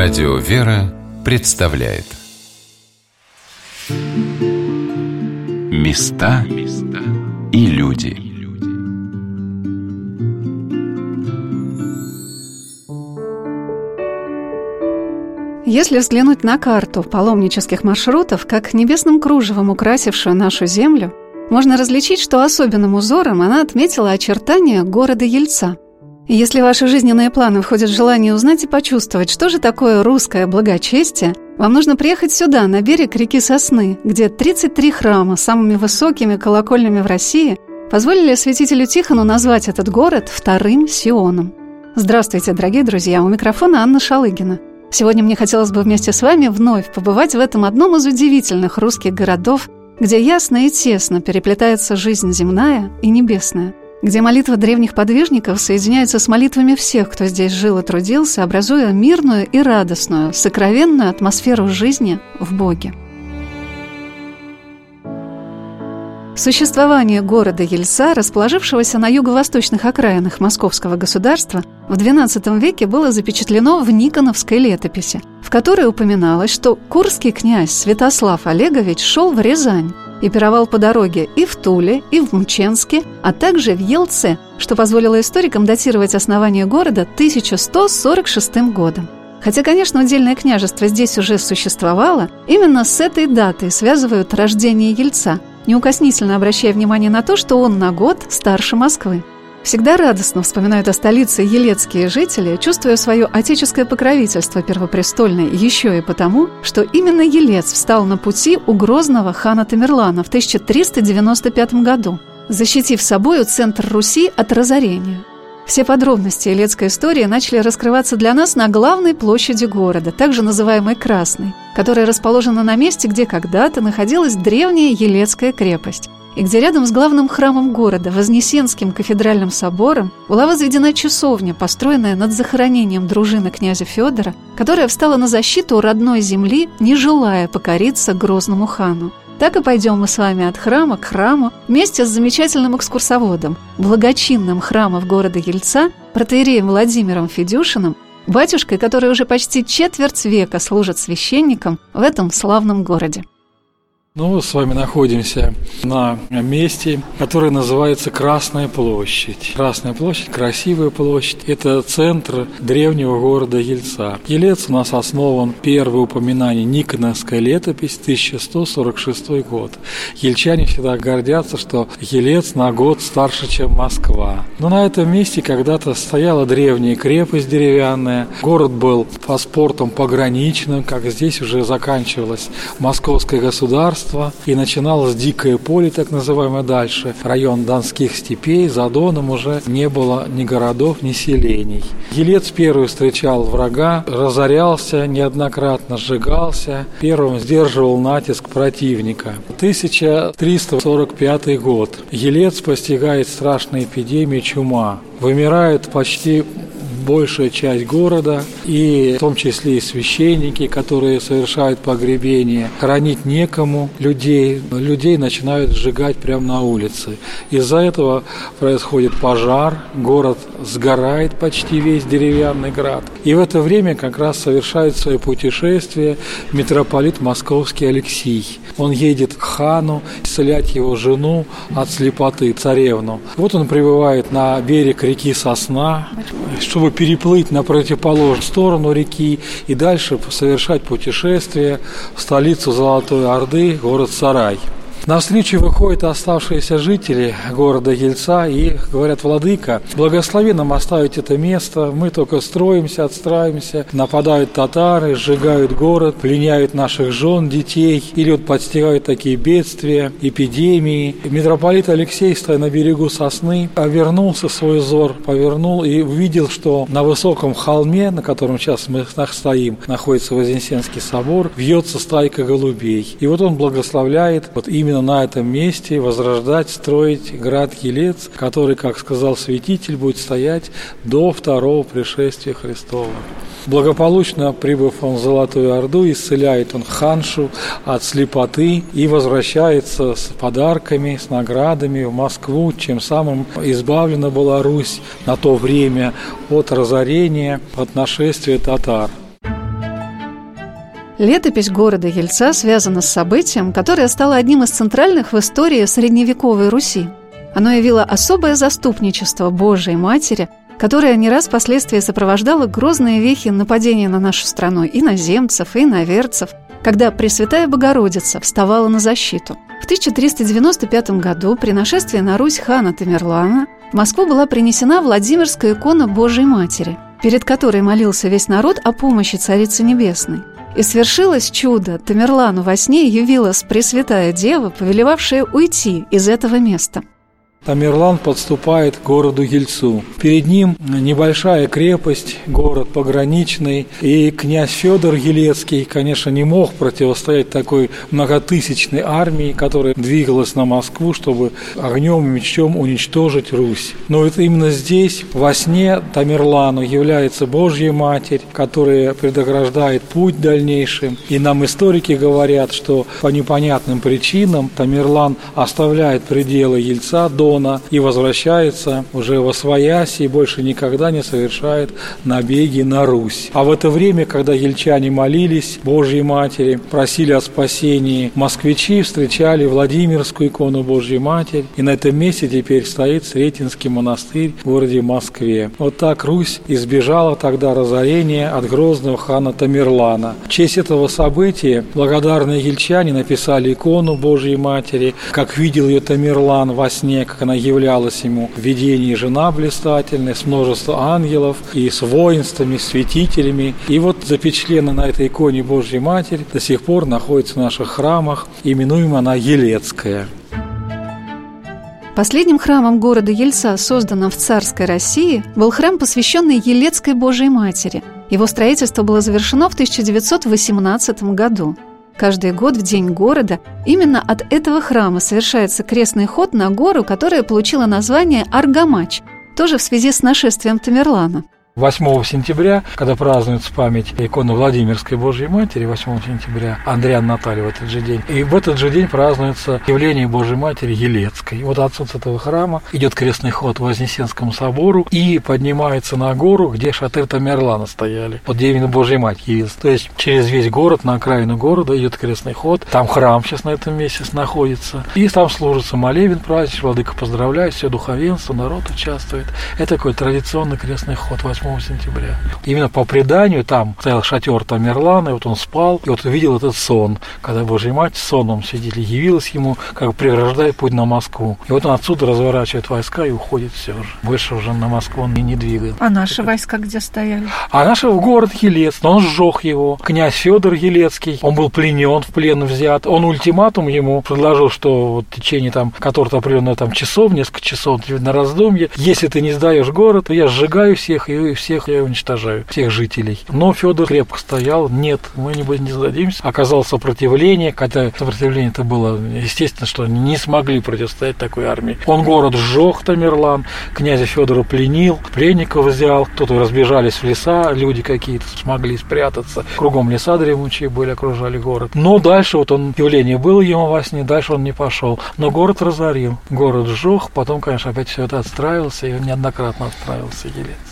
Радио «Вера» представляет. Места и люди. Если взглянуть на карту паломнических маршрутов, как небесным кружевом украсившую нашу землю, можно различить, что особенным узором она отметила очертания города Ельца – если в ваши жизненные планы входит желание узнать и почувствовать, что же такое русское благочестие, вам нужно приехать сюда, на берег реки Сосны, где 33 храма с самыми высокими колокольнями в России позволили святителю Тихону назвать этот город вторым Сионом. Здравствуйте, дорогие друзья, у микрофона Анна Шалыгина. Сегодня мне хотелось бы вместе с вами вновь побывать в этом одном из удивительных русских городов, где ясно и тесно переплетается жизнь земная и небесная – где молитва древних подвижников соединяется с молитвами всех, кто здесь жил и трудился, образуя мирную и радостную, сокровенную атмосферу жизни в Боге. Существование города Ельца, расположившегося на юго-восточных окраинах московского государства, в XII веке было запечатлено в Никоновской летописи, в которой упоминалось, что курский князь Святослав Олегович шел в Рязань, и пировал по дороге и в Туле, и в Мченске, а также в Елце, что позволило историкам датировать основание города 1146 годом. Хотя, конечно, удельное княжество здесь уже существовало, именно с этой датой связывают рождение Ельца, неукоснительно обращая внимание на то, что он на год старше Москвы. Всегда радостно вспоминают о столице елецкие жители, чувствуя свое отеческое покровительство первопрестольное еще и потому, что именно Елец встал на пути у грозного хана Тамерлана в 1395 году, защитив собою центр Руси от разорения. Все подробности елецкой истории начали раскрываться для нас на главной площади города, также называемой Красной, которая расположена на месте, где когда-то находилась древняя Елецкая крепость и где рядом с главным храмом города, Вознесенским кафедральным собором, была возведена часовня, построенная над захоронением дружины князя Федора, которая встала на защиту родной земли, не желая покориться грозному хану. Так и пойдем мы с вами от храма к храму вместе с замечательным экскурсоводом, благочинным храмов города Ельца, протеереем Владимиром Федюшиным, батюшкой, который уже почти четверть века служит священником в этом славном городе. Ну, с вами находимся на месте, которое называется Красная площадь. Красная площадь, красивая площадь. Это центр древнего города Ельца. Елец у нас основан первое упоминание Никоновская летопись, 1146 год. Ельчане всегда гордятся, что Елец на год старше, чем Москва. Но на этом месте когда-то стояла древняя крепость деревянная. Город был паспортом пограничным, как здесь уже заканчивалось московское государство царства, и начиналось дикое поле, так называемое дальше, район Донских степей, за Доном уже не было ни городов, ни селений. Елец первый встречал врага, разорялся, неоднократно сжигался, первым сдерживал натиск противника. 1345 год. Елец постигает страшная эпидемия чума. Вымирает почти большая часть города, и в том числе и священники, которые совершают погребение. Хранить некому людей, людей начинают сжигать прямо на улице. Из-за этого происходит пожар, город сгорает почти весь деревянный град. И в это время как раз совершает свое путешествие митрополит московский Алексий. Он едет к хану, исцелять его жену от слепоты, царевну. Вот он прибывает на берег реки Сосна, чтобы переплыть на противоположную сторону реки и дальше совершать путешествие в столицу Золотой Орды, город Сарай. На встречу выходят оставшиеся жители города Ельца и говорят, Владыка, благослови нам оставить это место, мы только строимся, отстраиваемся, нападают татары, сжигают город, пленяют наших жен, детей, или вот подстигают такие бедствия, эпидемии. Митрополит Алексей, стоя на берегу сосны, вернулся свой взор, повернул и увидел, что на высоком холме, на котором сейчас мы стоим, находится Вознесенский собор, вьется стайка голубей. И вот он благословляет вот именно именно на этом месте возрождать, строить град Елец, который, как сказал святитель, будет стоять до второго пришествия Христова. Благополучно прибыв он в Золотую Орду, исцеляет он ханшу от слепоты и возвращается с подарками, с наградами в Москву, чем самым избавлена была Русь на то время от разорения, от нашествия татар. Летопись города Ельца связана с событием, которое стало одним из центральных в истории средневековой Руси. Оно явило особое заступничество Божией Матери, которое не раз впоследствии сопровождало грозные вехи нападения на нашу страну и наземцев, и наверцев, когда Пресвятая Богородица вставала на защиту. В 1395 году при нашествии на Русь хана Тамерлана в Москву была принесена Владимирская икона Божией Матери, перед которой молился весь народ о помощи Царицы Небесной. И свершилось чудо. Тамерлану во сне явилась Пресвятая Дева, повелевавшая уйти из этого места – Тамерлан подступает к городу Ельцу. Перед ним небольшая крепость, город пограничный, и князь Федор Елецкий, конечно, не мог противостоять такой многотысячной армии, которая двигалась на Москву, чтобы огнем и мечом уничтожить Русь. Но это именно здесь, во сне Тамерлану является Божья Матерь, которая предограждает путь дальнейшим. И нам историки говорят, что по непонятным причинам Тамерлан оставляет пределы Ельца до Дона и возвращается уже во Свояси и больше никогда не совершает набеги на Русь. А в это время, когда ельчане молились Божьей Матери, просили о спасении, москвичи встречали Владимирскую икону Божьей Матери, и на этом месте теперь стоит Сретенский монастырь в городе Москве. Вот так Русь избежала тогда разорения от грозного хана Тамерлана. В честь этого события благодарные ельчане написали икону Божьей Матери, как видел ее Тамерлан во сне, как она являлась ему в видении жена блистательная, с множеством ангелов и с воинствами, святителями. И вот запечатлена на этой иконе Божьей Матери до сих пор находится в наших храмах, именуема она Елецкая. Последним храмом города Ельца, созданным в царской России, был храм, посвященный Елецкой Божьей Матери. Его строительство было завершено в 1918 году. Каждый год в День города именно от этого храма совершается крестный ход на гору, которая получила название Аргамач, тоже в связи с нашествием Тамерлана – 8 сентября, когда празднуется память иконы Владимирской Божьей Матери, 8 сентября, Андриан Наталья в этот же день. И в этот же день празднуется явление Божьей Матери Елецкой. Вот отсюда этого храма идет крестный ход в Вознесенскому собору и поднимается на гору, где шатыр Тамерлана стояли. Вот где именно Божья Мать явилась. То есть через весь город, на окраину города идет крестный ход. Там храм сейчас на этом месте находится. И там служится молебен праздник, владыка поздравляет, все духовенство, народ участвует. Это такой традиционный крестный ход 8 8 сентября. Именно по преданию там стоял шатер Тамерлана, и вот он спал, и вот увидел этот сон, когда Божья Мать соном свидетель явилась ему, как преграждая путь на Москву. И вот он отсюда разворачивает войска и уходит все же. Больше уже на Москву он и не двигает. А наши войска где стояли? А наши в город Елец, но он сжег его. Князь Федор Елецкий, он был пленен, в плен взят. Он ультиматум ему предложил, что вот в течение там которого-то определенного там часов, несколько часов на раздумье, если ты не сдаешь город, то я сжигаю всех и всех я уничтожаю, всех жителей. Но Федор крепко стоял, нет, мы не, не сдадимся. Оказалось сопротивление, хотя сопротивление это было, естественно, что не смогли противостоять такой армии. Он город сжег, Тамерлан, князя Федора пленил, пленников взял, кто-то разбежались в леса, люди какие-то смогли спрятаться. Кругом леса дремучие были, окружали город. Но дальше вот он, явление было ему во сне, дальше он не пошел. Но город разорил, город сжег, потом, конечно, опять все это отстраивался, и неоднократно отстраивался Елец.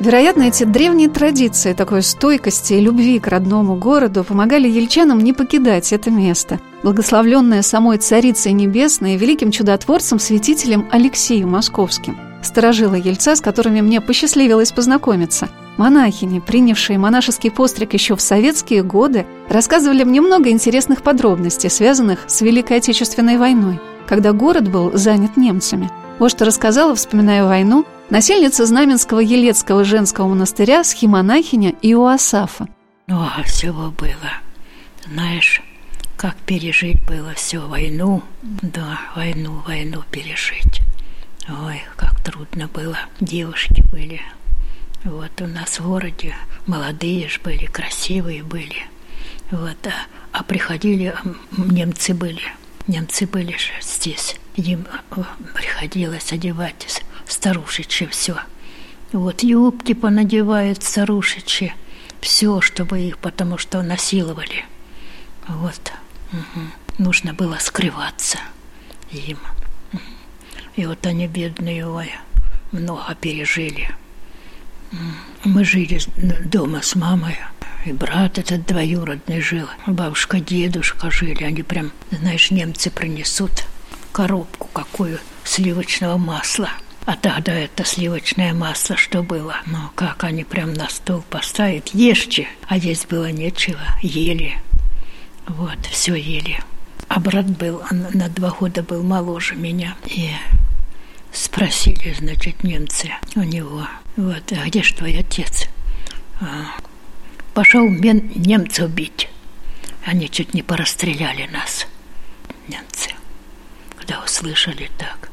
Вероятно, эти древние традиции такой стойкости и любви к родному городу помогали ельчанам не покидать это место, благословленное самой Царицей Небесной и великим чудотворцем-святителем Алексеем Московским. Сторожилы ельца, с которыми мне посчастливилось познакомиться. Монахини, принявшие монашеский постриг еще в советские годы, рассказывали мне много интересных подробностей, связанных с Великой Отечественной войной, когда город был занят немцами. Вот что рассказала, вспоминая войну, Насельница Знаменского Елецкого женского монастыря схемонахиня Иоасафа. Ну, всего было. Знаешь, как пережить было все войну. Да, войну, войну пережить. Ой, как трудно было. Девушки были. Вот у нас в городе молодые ж были, красивые были. Вот, а, а приходили, немцы были. Немцы были же здесь. Им э, приходилось одевать старушечи все. Вот юбки понадевают старушечи, все, чтобы их, потому что насиловали. Вот. Угу. Нужно было скрываться им. И вот они, бедные, ой, много пережили. Мы жили дома с мамой. И брат этот двоюродный жил. Бабушка, дедушка жили. Они прям, знаешь, немцы принесут коробку какую сливочного масла. А тогда это сливочное масло что было? Ну, как они прям на стол поставят, ешьте. А здесь было нечего, ели. Вот, все ели. А брат был, он на два года был моложе меня. И спросили, значит, немцы у него, вот, а где же твой отец? А, пошел немцев бить. Они чуть не порастреляли нас, немцы, когда услышали так.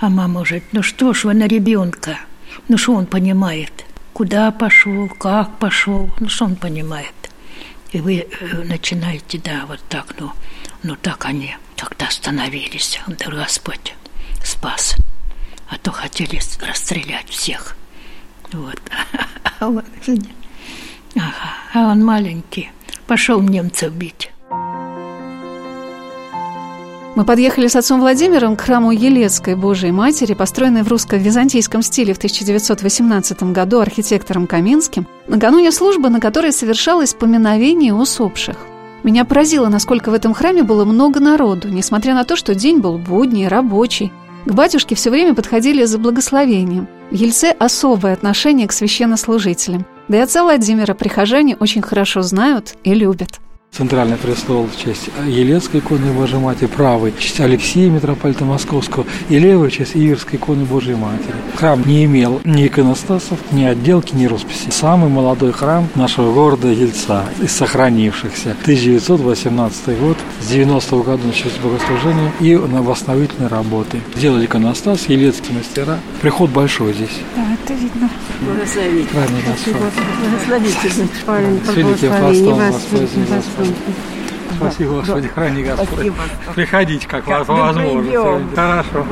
А мама говорит, ну что ж вы на ребенка? Ну что он понимает? Куда пошел, как пошел, ну что он понимает? И вы э, начинаете, да, вот так, ну, ну так они тогда остановились, да Господь спас. А то хотели расстрелять всех. Вот. А он, ага, а он маленький, пошел немцев бить. Мы подъехали с отцом Владимиром к храму Елецкой Божией Матери, построенной в русско-византийском стиле в 1918 году архитектором Каминским, накануне службы, на которой совершалось поминовение усопших. Меня поразило, насколько в этом храме было много народу, несмотря на то, что день был будний, рабочий. К батюшке все время подходили за благословением. В Ельце особое отношение к священнослужителям. Да и отца Владимира прихожане очень хорошо знают и любят. Центральный престол в честь Елецкой иконы Божьей Матери, правый в честь Алексея, митрополита Московского, и левый в честь Иверской иконы Божьей Матери. Храм не имел ни иконостасов, ни отделки, ни росписи. Самый молодой храм нашего города Ельца, из сохранившихся. 1918 год, с 90-го года началось богослужение и на восстановительные работы. Сделали иконостас, елецкие мастера. Приход большой здесь. Да, это видно. Благословите. Правильно. Благословите, С великим благословение постом вас, Господь. Господь. Спасибо, Господи, храни Господь. Спасибо. Приходите, как, Как возможно. Хорошо.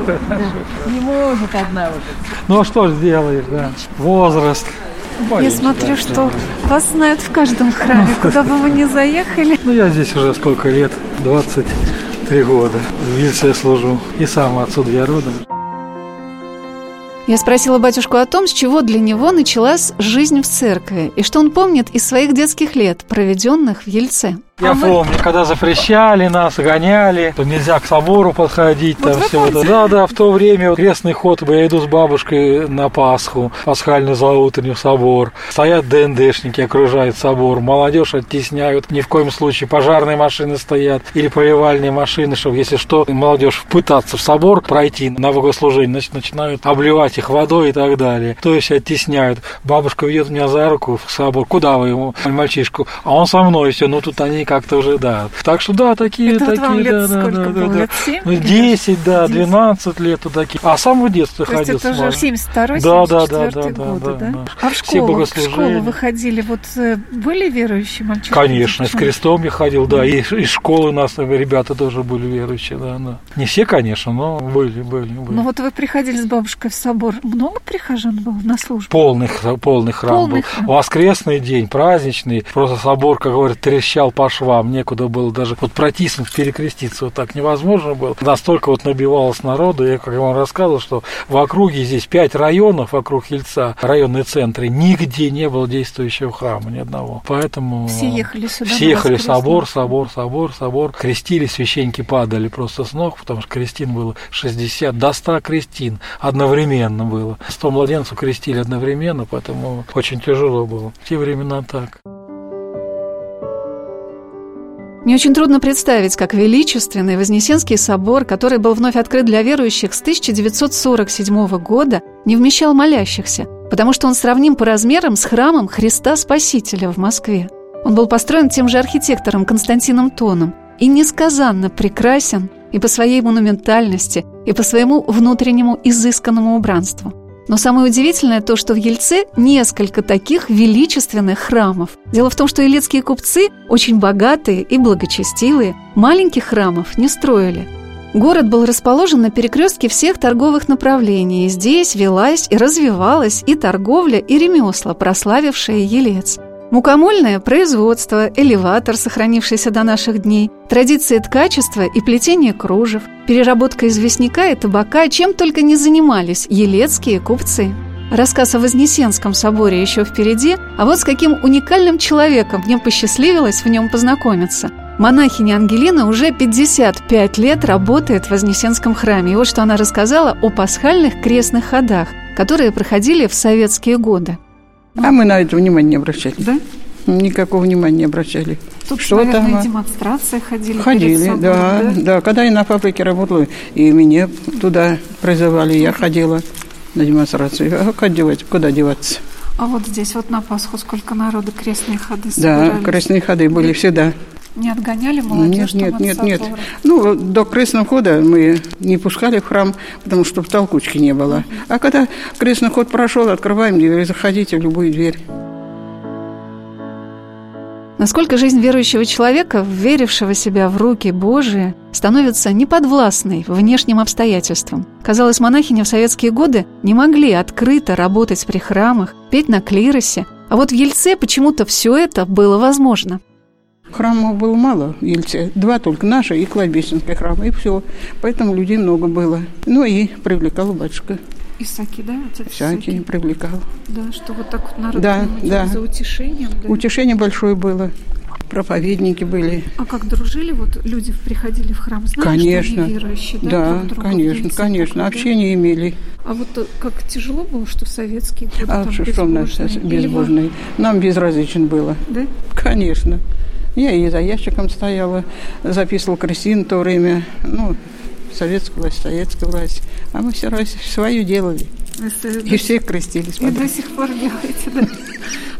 Не может одна уже. Ну а что ж сделаешь, да? Возраст. Я Боимся, смотрю, да, что да. вас знают в каждом храме, куда бы вы ни заехали. Ну я здесь уже сколько лет? 23 года. В Вильце служу. И сам отсюда я родом. Я спросила батюшку о том, с чего для него началась жизнь в церкви, и что он помнит из своих детских лет, проведенных в Ельце. Я помню, когда запрещали нас, гоняли, то нельзя к собору подходить, там все это. Да, да, в то время вот крестный ход, я иду с бабушкой на Пасху, пасхальную заутреннюю в собор. Стоят ДНДшники, окружают собор, молодежь оттесняют, ни в коем случае пожарные машины стоят или поливальные машины, чтобы, если что, молодежь пытаться в собор пройти на богослужение, значит, начинают обливать их водой и так далее. То есть оттесняют. Бабушка ведет меня за руку в собор. Куда вы ему, мальчишку? А он со мной все. Ну, тут они как-то уже, да. Так что, да, такие, Это вот такие, вам лет да, да, сколько да, было? да, Лет да. семь? Ну, Или 10, да, 10? 12 лет вот такие. А с самого детства То ходил это с уже мамой. 72 Да, да, 74 да, да, годы, да, да? да. А в школу, в школу вы ходили, вот э, были верующие мальчишки? Конечно, с крестом я ходил, да, и из школы у нас ребята тоже были верующие, да, да. Не все, конечно, но были, были, были. Ну вот вы приходили с бабушкой в собор. Много прихожан было на службу? Полный, полный храм Полный был. храм. Воскресный день, праздничный. Просто собор, как говорят, трещал по швам. Некуда было даже вот протиснуть, перекреститься. Вот так невозможно было. Настолько вот набивалось народу. Я, как вам рассказывал, что в округе здесь пять районов вокруг Ельца, районные центры. Нигде не было действующего храма, ни одного. Поэтому... Все ехали сюда Все ехали собор, собор, собор, собор. Крестили, священники падали просто с ног, потому что крестин было 60, до 100 крестин одновременно было. 100 младенцев крестили одновременно, поэтому очень тяжело было. В те времена так. Мне очень трудно представить, как величественный Вознесенский собор, который был вновь открыт для верующих с 1947 года, не вмещал молящихся, потому что он сравним по размерам с храмом Христа Спасителя в Москве. Он был построен тем же архитектором Константином Тоном и несказанно прекрасен и по своей монументальности, и по своему внутреннему изысканному убранству. Но самое удивительное то, что в Ельце несколько таких величественных храмов. Дело в том, что елецкие купцы, очень богатые и благочестивые, маленьких храмов не строили. Город был расположен на перекрестке всех торговых направлений, здесь велась и развивалась и торговля, и ремесла, прославившие Елец. Мукомольное производство, элеватор, сохранившийся до наших дней, традиции ткачества и плетение кружев, переработка известняка и табака, чем только не занимались елецкие купцы. Рассказ о Вознесенском соборе еще впереди, а вот с каким уникальным человеком мне посчастливилось в нем познакомиться. Монахиня Ангелина уже 55 лет работает в Вознесенском храме. И вот что она рассказала о пасхальных крестных ходах, которые проходили в советские годы. А мы на это внимание не обращали. Да? Никакого внимания не обращали. Тут, Что наверное, там, демонстрации ходили. Ходили, перед собором, да, да. Когда я на фабрике работала, и меня туда призывали, я ходила на демонстрацию. А как девать, куда деваться? А вот здесь вот на Пасху сколько народу крестные ходы Да, собирались? крестные ходы были всегда. Не отгоняли Нет, молодежь там нет, от нет, нет. собора? Ну, до крестного хода мы не пускали в храм, потому что толкучки не было. А когда крестный ход прошел, открываем дверь, заходите в любую дверь. Насколько жизнь верующего человека, верившего себя в руки Божии, становится неподвластной внешним обстоятельствам. Казалось, монахини в советские годы не могли открыто работать при храмах, петь на клиросе, а вот в Ельце почему-то все это было возможно. Храмов было мало в Ельце. Два только, наши и кладбищенский храм, и все. Поэтому людей много было. Ну и привлекал батюшка. Исаки, да, отец Всякие привлекал. Да, что вот так вот народ Да, да. за утешением. Утешение большое было. Проповедники были. А как дружили вот люди приходили в храм, знали, Конечно. что они верующие, да, Да, друг друга конечно, конечно. да? Общение имели. А вот э, как тяжело было, что советские годы А там что, что у нас безбожные? Или безбожные? Нам безразличен было. Да? Конечно. Я и за ящиком стояла, записывал крестин в то время. Ну, советская власть, советская власть. А мы все равно свою делали. Если- И все крестились. И потом. до сих пор делаете, да?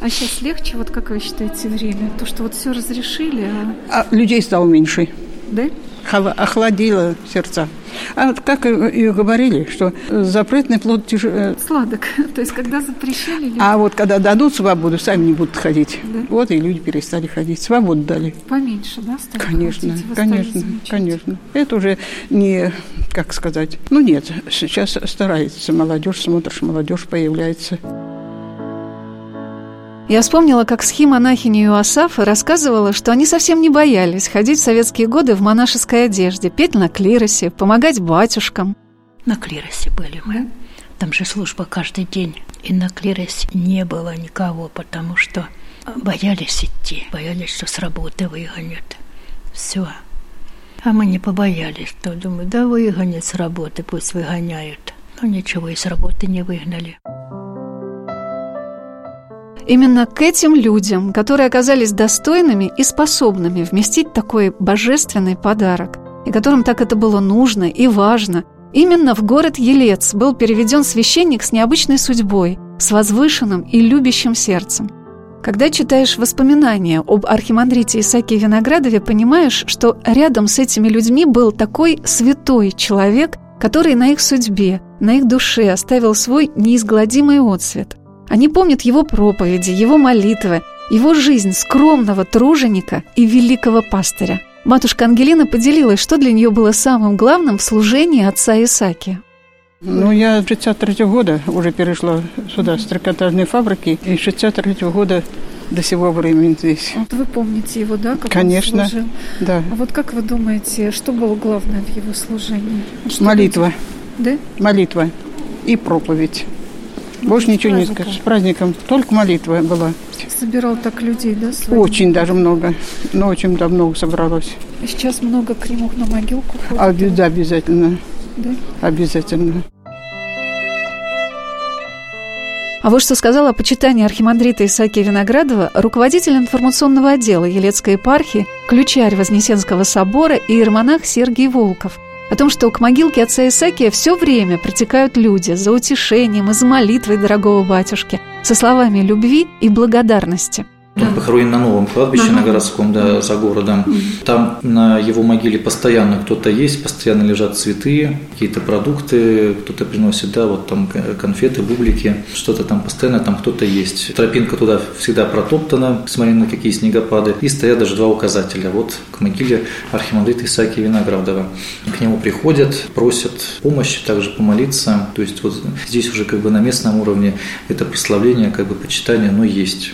А сейчас легче, вот как вы считаете, время? То, что вот все разрешили, а... А людей стало меньше. Да? Охладило сердца. А вот как и говорили, что запретный плод тяж- э, Сладок. То есть, когда запрещали, люди А вот когда дадут свободу, сами не будут ходить. Да. Вот и люди перестали ходить. Свободу дали. поменьше, да, стали Конечно, ходить? Конечно, конечно. Это уже не, как сказать, ну нет, сейчас старается молодежь, смотришь, молодежь появляется. Я вспомнила, как схи-монахиня Юасафа рассказывала, что они совсем не боялись ходить в советские годы в монашеской одежде, петь на клиросе, помогать батюшкам. На клиросе были мы. Там же служба каждый день. И на клиросе не было никого, потому что боялись идти. Боялись, что с работы выгонят. Все. А мы не побоялись. То думаю, да выгонят с работы, пусть выгоняют. Но ничего, и с работы не выгнали. Именно к этим людям, которые оказались достойными и способными вместить такой божественный подарок, и которым так это было нужно и важно, именно в город Елец был переведен священник с необычной судьбой, с возвышенным и любящим сердцем. Когда читаешь воспоминания об архимандрите Исаке Виноградове, понимаешь, что рядом с этими людьми был такой святой человек, который на их судьбе, на их душе оставил свой неизгладимый отсвет. Они помнят его проповеди, его молитвы, его жизнь скромного труженика и великого пастыря. Матушка Ангелина поделилась, что для нее было самым главным в служении отца Исаки. Ну, я с 63 года уже перешла сюда, с трикотажной фабрики, и с 63 года до сего времени здесь. Вот вы помните его, да, как Конечно. он служил? Да. А вот как вы думаете, что было главное в его служении? Что Молитва. люди- Молитва и проповедь. Больше ничего не праздником. скажешь. С праздником. Только молитва была. Собирал так людей, да, своих? Очень даже много. Но очень да много собралось. И сейчас много к нему на могилку ходит. А, да, обязательно. Да? Обязательно. А вот что сказала о почитании архимандрита Исаакия Виноградова руководитель информационного отдела Елецкой епархии, ключарь Вознесенского собора и иеромонах Сергий Волков. О том, что к могилке отца Исаакия все время притекают люди за утешением и за молитвой дорогого батюшки, со словами любви и благодарности. Он похоронен на новом кладбище, на городском, да, за городом. Там на его могиле постоянно кто-то есть, постоянно лежат цветы, какие-то продукты, кто-то приносит, да, вот там конфеты, бублики, что-то там постоянно, там кто-то есть. Тропинка туда всегда протоптана, смотря на какие снегопады, и стоят даже два указателя. Вот к могиле архимандрита Исаакия Виноградова. К нему приходят, просят помощи, также помолиться. То есть вот здесь уже как бы на местном уровне это прославление, как бы почитание, оно есть.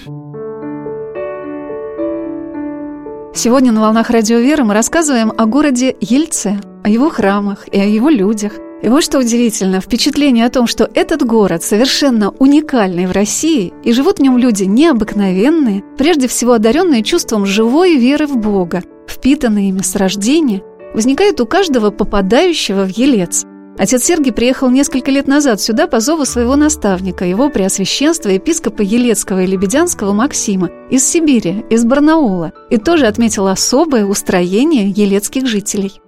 Сегодня на «Волнах Радио Веры» мы рассказываем о городе Ельце, о его храмах и о его людях, И вот что удивительно, впечатление о том, что этот город совершенно уникальный в России, и живут в нем люди необыкновенные, прежде всего одаренные чувством живой веры в Бога, впитанные ими с рождения, возникает у каждого попадающего в Елец. Отец Сергий приехал несколько лет назад сюда по зову своего наставника, его преосвященства епископа Елецкого и Лебедянского Максима из Сибири, из Барнаула, и тоже отметил особое устроение елецких жителей.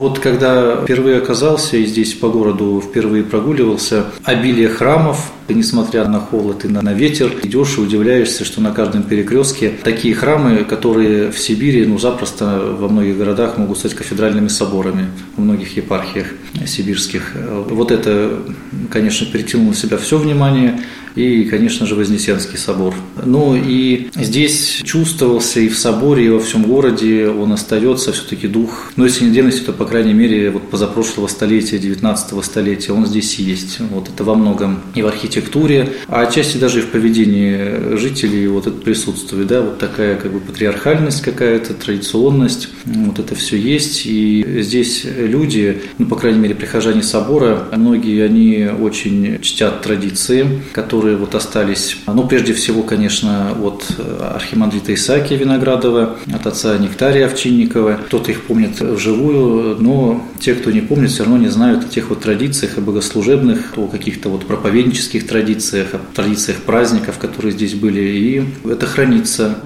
Вот когда впервые оказался и здесь по городу впервые прогуливался, обилие храмов, несмотря на холод и на ветер, идешь и удивляешься, что на каждом перекрестке такие храмы, которые в Сибири, ну, запросто во многих городах могут стать кафедральными соборами, в многих епархиях сибирских. Вот это, конечно, перетянуло на себя все внимание, и, конечно же, Вознесенский собор. Ну и здесь чувствовался и в соборе, и во всем городе он остается все-таки дух, ну если не древности, то, по крайней мере, вот позапрошлого столетия, 19 столетия, он здесь есть. Вот это во многом и в архитектуре, а отчасти даже и в поведении жителей вот это присутствует, да, вот такая как бы патриархальность какая-то, традиционность, вот это все есть, и здесь люди, ну, по крайней мере, прихожане собора, многие, они очень чтят традиции, которые вот остались, ну, прежде всего, конечно, от архимандрита Исаакия Виноградова, от отца Нектария Овчинникова, кто-то их помнит вживую, но те, кто не помнит, все равно не знают о тех вот традициях, о богослужебных, о каких-то вот проповеднических традициях, о традициях праздников, которые здесь были, и это хранится.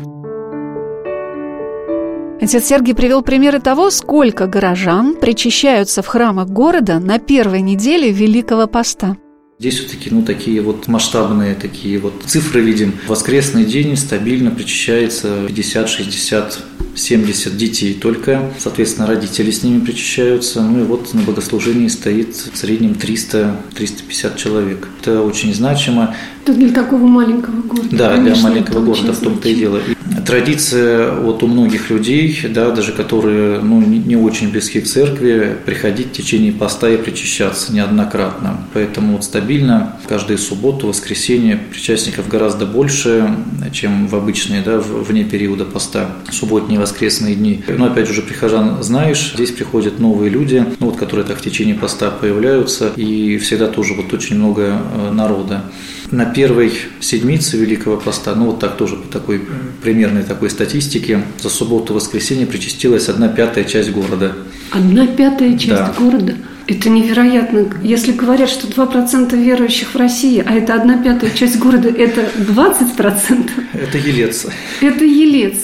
Отец Сергий привел примеры того, сколько горожан причащаются в храмах города на первой неделе Великого Поста. Здесь все-таки ну, такие вот масштабные такие вот цифры видим. В воскресный день стабильно причащается 50, 60, 70 детей только. Соответственно, родители с ними причащаются. Ну и вот на богослужении стоит в среднем 300-350 человек. Это очень значимо. Это для такого маленького города. Да, Конечно, для маленького города в том-то и дело. Традиция вот у многих людей, да, даже которые ну, не очень близки к церкви, приходить в течение поста и причащаться неоднократно. Поэтому вот стабильно каждую субботу, воскресенье причастников гораздо больше, чем в обычные, да, вне периода поста, субботние воскресные дни. Но опять же, прихожан знаешь, здесь приходят новые люди, ну, вот, которые так в течение поста появляются, и всегда тоже вот очень много э, народа на первой седмице Великого Поста, ну вот так тоже по такой примерной такой статистике, за субботу и воскресенье причастилась одна пятая часть города. Одна пятая часть да. города? Это невероятно. Если говорят, что 2% верующих в России, а это одна пятая часть города, это 20%? Это Елец. Это Елец.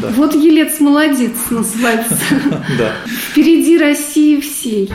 Да. Вот Елец молодец называется. Да. Впереди России всей.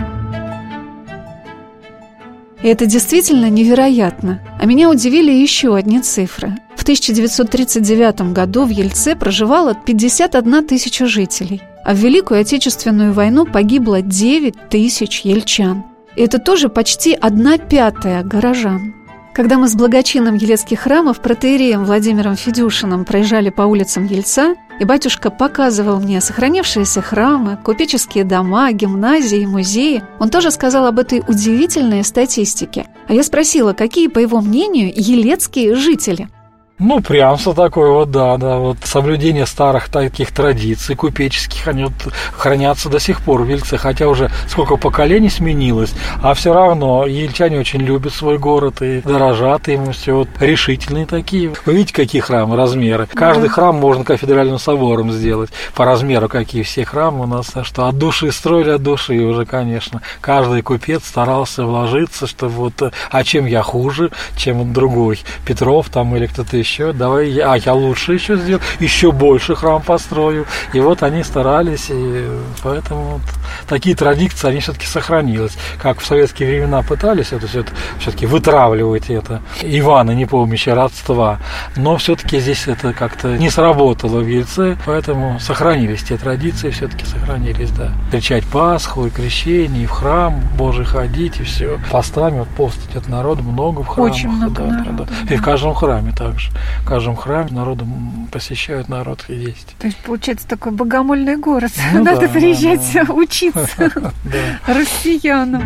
И это действительно невероятно. А меня удивили еще одни цифры. В 1939 году в Ельце проживало 51 тысяча жителей, а в Великую Отечественную войну погибло 9 тысяч ельчан. И это тоже почти одна пятая горожан. Когда мы с благочином Елецких храмов протеереем Владимиром Федюшиным проезжали по улицам Ельца, и батюшка показывал мне сохранившиеся храмы, купеческие дома, гимназии, музеи, он тоже сказал об этой удивительной статистике. А я спросила, какие, по его мнению, елецкие жители – ну, прямство такое вот, да, да, вот соблюдение старых таких традиций купеческих, они вот хранятся до сих пор в Ельце, хотя уже сколько поколений сменилось, а все равно ельчане очень любят свой город и дорожат ему все вот решительные такие. Вы видите, какие храмы, размеры? Каждый храм можно кафедральным собором сделать, по размеру какие все храмы у нас, а что от души строили, от души уже, конечно. Каждый купец старался вложиться, чтобы вот, а чем я хуже, чем другой, Петров там или кто-то еще еще, давай, я, а я лучше еще сделаю, еще больше храм построю. И вот они старались, и поэтому вот такие традиции, они все-таки сохранились. Как в советские времена пытались это все все-таки вытравливать это. Ивана не помнящее родства. Но все-таки здесь это как-то не сработало в Ельце, поэтому сохранились те традиции, все-таки сохранились, да. Кричать Пасху и крещение, и в храм Божий ходить, и все. Постами, вот пост идет народу много в храмах. Очень много да, народу, да, да. И в каждом храме также в каждом храме народу посещают народ и есть. То есть получается такой богомольный город. Ну, Надо да, приезжать да, да. Учиться россиянам.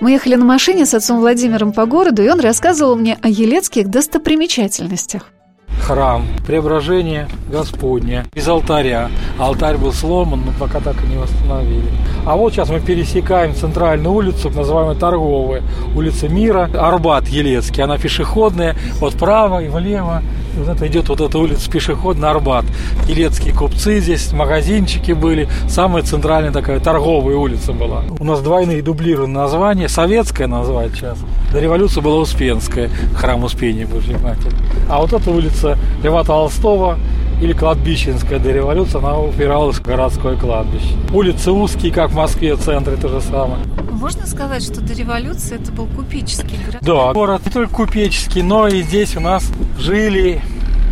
Мы ехали на машине с отцом Владимиром по городу, и он рассказывал мне о елецких достопримечательностях. храм, преображение Господня, без алтаря. Алтарь был сломан, но пока так и не восстановили. А вот сейчас мы пересекаем центральную улицу, называемую Торговая, улица Мира, Арбат Елецкий. Она пешеходная, вот вправо и влево. Вот это идет вот эта улица пешеходная Арбат. Елецкие купцы здесь, магазинчики были. Самая центральная такая торговая улица была. У нас двойные дублированные названия. Советская называют сейчас. До революции была Успенская, храм Успения Божьей Матери. А вот эта улица Льва Толстого или кладбищенская до революции, она упиралась в городское кладбище. Улицы узкие, как в Москве, в центре то же самое. Можно сказать, что до революции это был купеческий город? Да, город не только купеческий, но и здесь у нас жили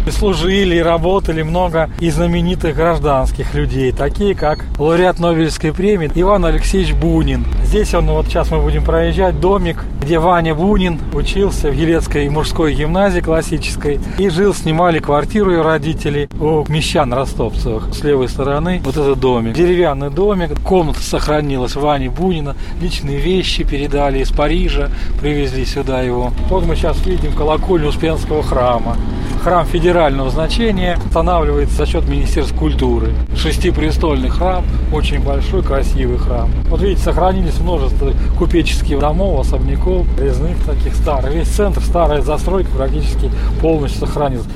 и служили, и работали много и знаменитых гражданских людей, такие как лауреат Нобелевской премии Иван Алексеевич Бунин. Здесь он, вот сейчас мы будем проезжать, домик, где Ваня Бунин учился в Елецкой мужской гимназии классической и жил, снимали квартиру ее родителей у мещан ростовцевых. С левой стороны вот этот домик. Деревянный домик, комната сохранилась Вани Бунина, личные вещи передали из Парижа, привезли сюда его. Вот мы сейчас видим колокольню Успенского храма. Храм федерального значения устанавливается за счет Министерства культуры. Шестипрестольный храм, очень большой, красивый храм. Вот видите, сохранились множество купеческих домов, особняков, резных таких старых. Весь центр, старая застройка практически полностью сохранилась.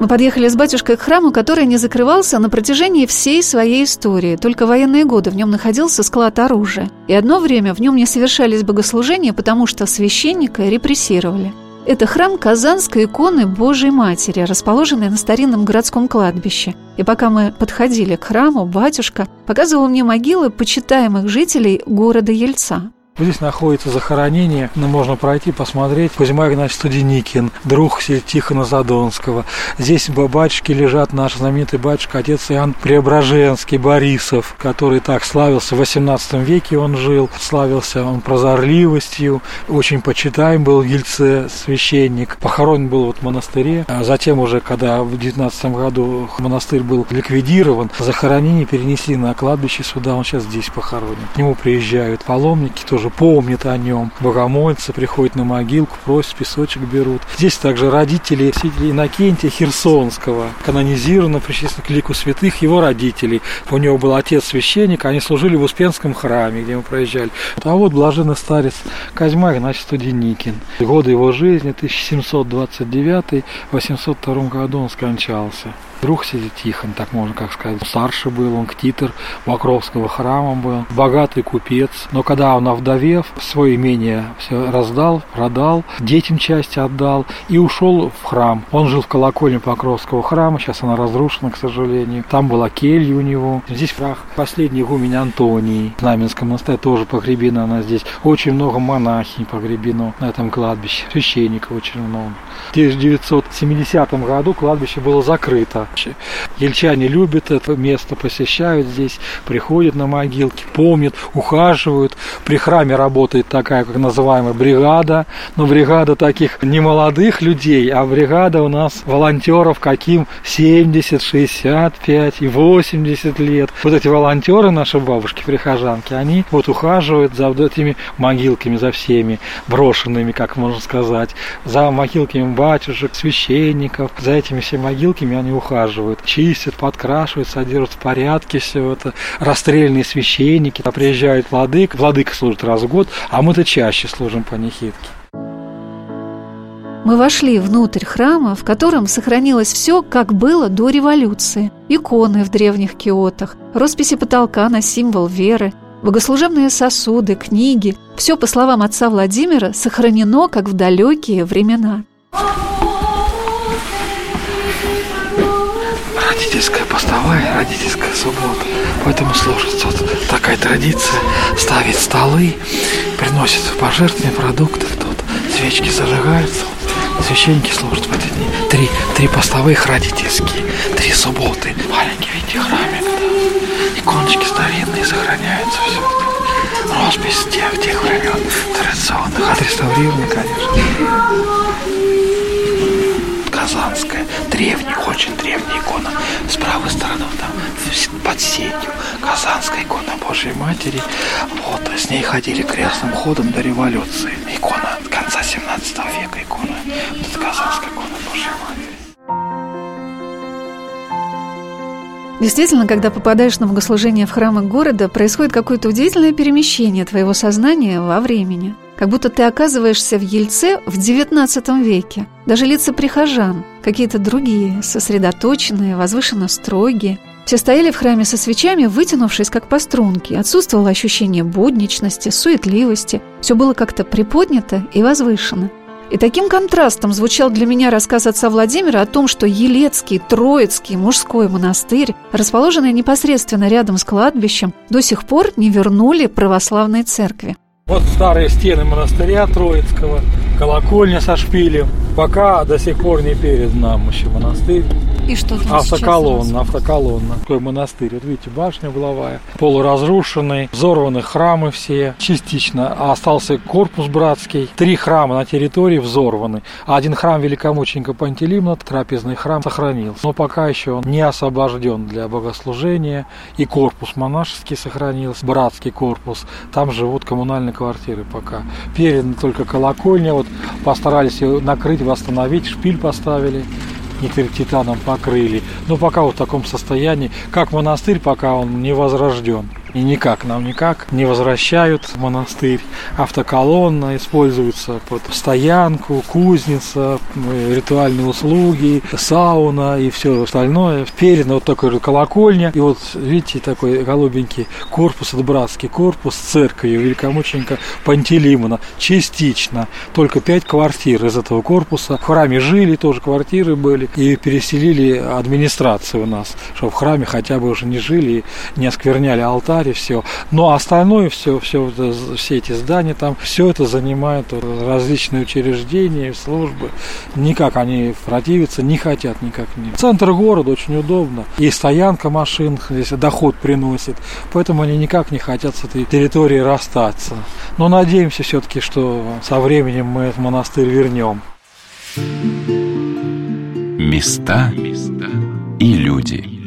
Мы подъехали с батюшкой к храму, который не закрывался на протяжении всей своей истории. Только военные годы в нем находился склад оружия. И одно время в нем не совершались богослужения, потому что священника репрессировали. Это храм Казанской иконы Божьей Матери, расположенный на старинном городском кладбище. И пока мы подходили к храму, батюшка показывал мне могилы почитаемых жителей города Ельца. Здесь находится захоронение, но можно пройти, посмотреть. Кузьма Игнатьевич Студеникин, друг Тихона Задонского. Здесь батюшки лежат, наш знаменитый батюшка, отец Иоанн Преображенский, Борисов, который так славился в 18 веке он жил, славился он прозорливостью, очень почитаем был в Ельце священник. Похоронен был вот в монастыре. А затем уже, когда в 19 году монастырь был ликвидирован, захоронение перенесли на кладбище сюда, он сейчас здесь похоронен. К нему приезжают паломники, тоже помнят о нем. Богомольцы приходят на могилку, просят, песочек берут. Здесь также родители святителя Иннокентия Херсонского, канонизировано, причислено к лику святых его родителей. У него был отец священник, они служили в Успенском храме, где мы проезжали. А вот блаженный старец Козьма Игнатьевич Студеникин. Годы его жизни 1729-802 году он скончался. Друг сидит Тихон, так можно как сказать. Старше был он, ктитор Покровского храма был, богатый купец. Но когда он, овдовев, свое имение все раздал, продал, детям части отдал и ушел в храм. Он жил в колокольне Покровского храма, сейчас она разрушена, к сожалению. Там была келья у него. Здесь прах последний игумен Антоний. В Знаменском монастыре тоже погребена она здесь. Очень много монахинь погребено на этом кладбище. Священников очень много. В 1970 году кладбище было закрыто. Ельчане любят это место, посещают здесь, приходят на могилки, помнят, ухаживают. При храме работает такая, как называемая бригада, но бригада таких не молодых людей, а бригада у нас волонтеров каким 70, 65 и 80 лет. Вот эти волонтеры, наши бабушки, прихожанки, они вот ухаживают за вот этими могилками, за всеми брошенными, как можно сказать, за могилками батюшек, священников, за этими всеми могилками они ухаживают чистят, подкрашивают, содержат в порядке все это. Расстрельные священники, приезжает владык, владыка служит раз в год, а мы-то чаще служим по нехитке. Мы вошли внутрь храма, в котором сохранилось все, как было до революции. Иконы в древних киотах, росписи потолка на символ веры, богослужебные сосуды, книги. Все, по словам отца Владимира, сохранено, как в далекие времена. Родительская постовая, родительская суббота. Поэтому сложится вот такая традиция ставить столы, приносят пожертвования, продукты тут, свечки зажигаются, священники служат в эти дни. Три, три постовых родительские, три субботы. Маленький, видите, храмик, да. Иконочки старинные сохраняются, все. Роспись тех, тех времен традиционных, отреставрированы, конечно. Казанская, древняя, очень древняя икона. С правой стороны, там, под сетью, Казанская икона Божьей Матери. Вот, с ней ходили крестным ходом до революции. Икона конца 17 17 века икона. Это казанская икона Божьей Матери. Действительно, когда попадаешь на богослужение в храмы города, происходит какое-то удивительное перемещение твоего сознания во времени. Как будто ты оказываешься в Ельце в XIX веке. Даже лица прихожан, какие-то другие, сосредоточенные, возвышенно строгие. Все стояли в храме со свечами, вытянувшись как по струнке. Отсутствовало ощущение будничности, суетливости. Все было как-то приподнято и возвышено. И таким контрастом звучал для меня рассказ отца Владимира о том, что Елецкий Троицкий мужской монастырь, расположенный непосредственно рядом с кладбищем, до сих пор не вернули православной церкви. Вот старые стены монастыря Троицкого, колокольня со шпилем. Пока до сих пор не перед нам еще монастырь. И что там Автоколонна, автоколонна. Такой монастырь. Вот видите, башня угловая, полуразрушенный, взорваны храмы все частично. А остался корпус братский. Три храма на территории взорваны. Один храм великомученика Пантелеймона, трапезный храм, сохранился. Но пока еще он не освобожден для богослужения. И корпус монашеский сохранился, братский корпус. Там живут коммунальные квартиры пока. Передана только колокольня. Вот постарались ее накрыть, восстановить, шпиль поставили нитертитаном покрыли. Но пока вот в таком состоянии, как монастырь, пока он не возрожден. И никак нам никак не возвращают монастырь. Автоколонна используется под стоянку, кузница, ритуальные услуги, сауна и все остальное. Передано вот такой колокольня. И вот видите, такой голубенький корпус, это братский корпус церкви великомученика Пантелеймона. Частично. Только пять квартир из этого корпуса. В храме жили, тоже квартиры были. И переселили администрацию у нас, чтобы в храме хотя бы уже не жили, не оскверняли алтарь и все. Но остальное все, все, все эти здания там, все это занимает различные учреждения, службы. Никак они противиться не хотят никак. Нет. Центр города очень удобно. И стоянка машин здесь доход приносит. Поэтому они никак не хотят с этой территории расстаться. Но надеемся все-таки, что со временем мы этот монастырь вернем. Места и люди.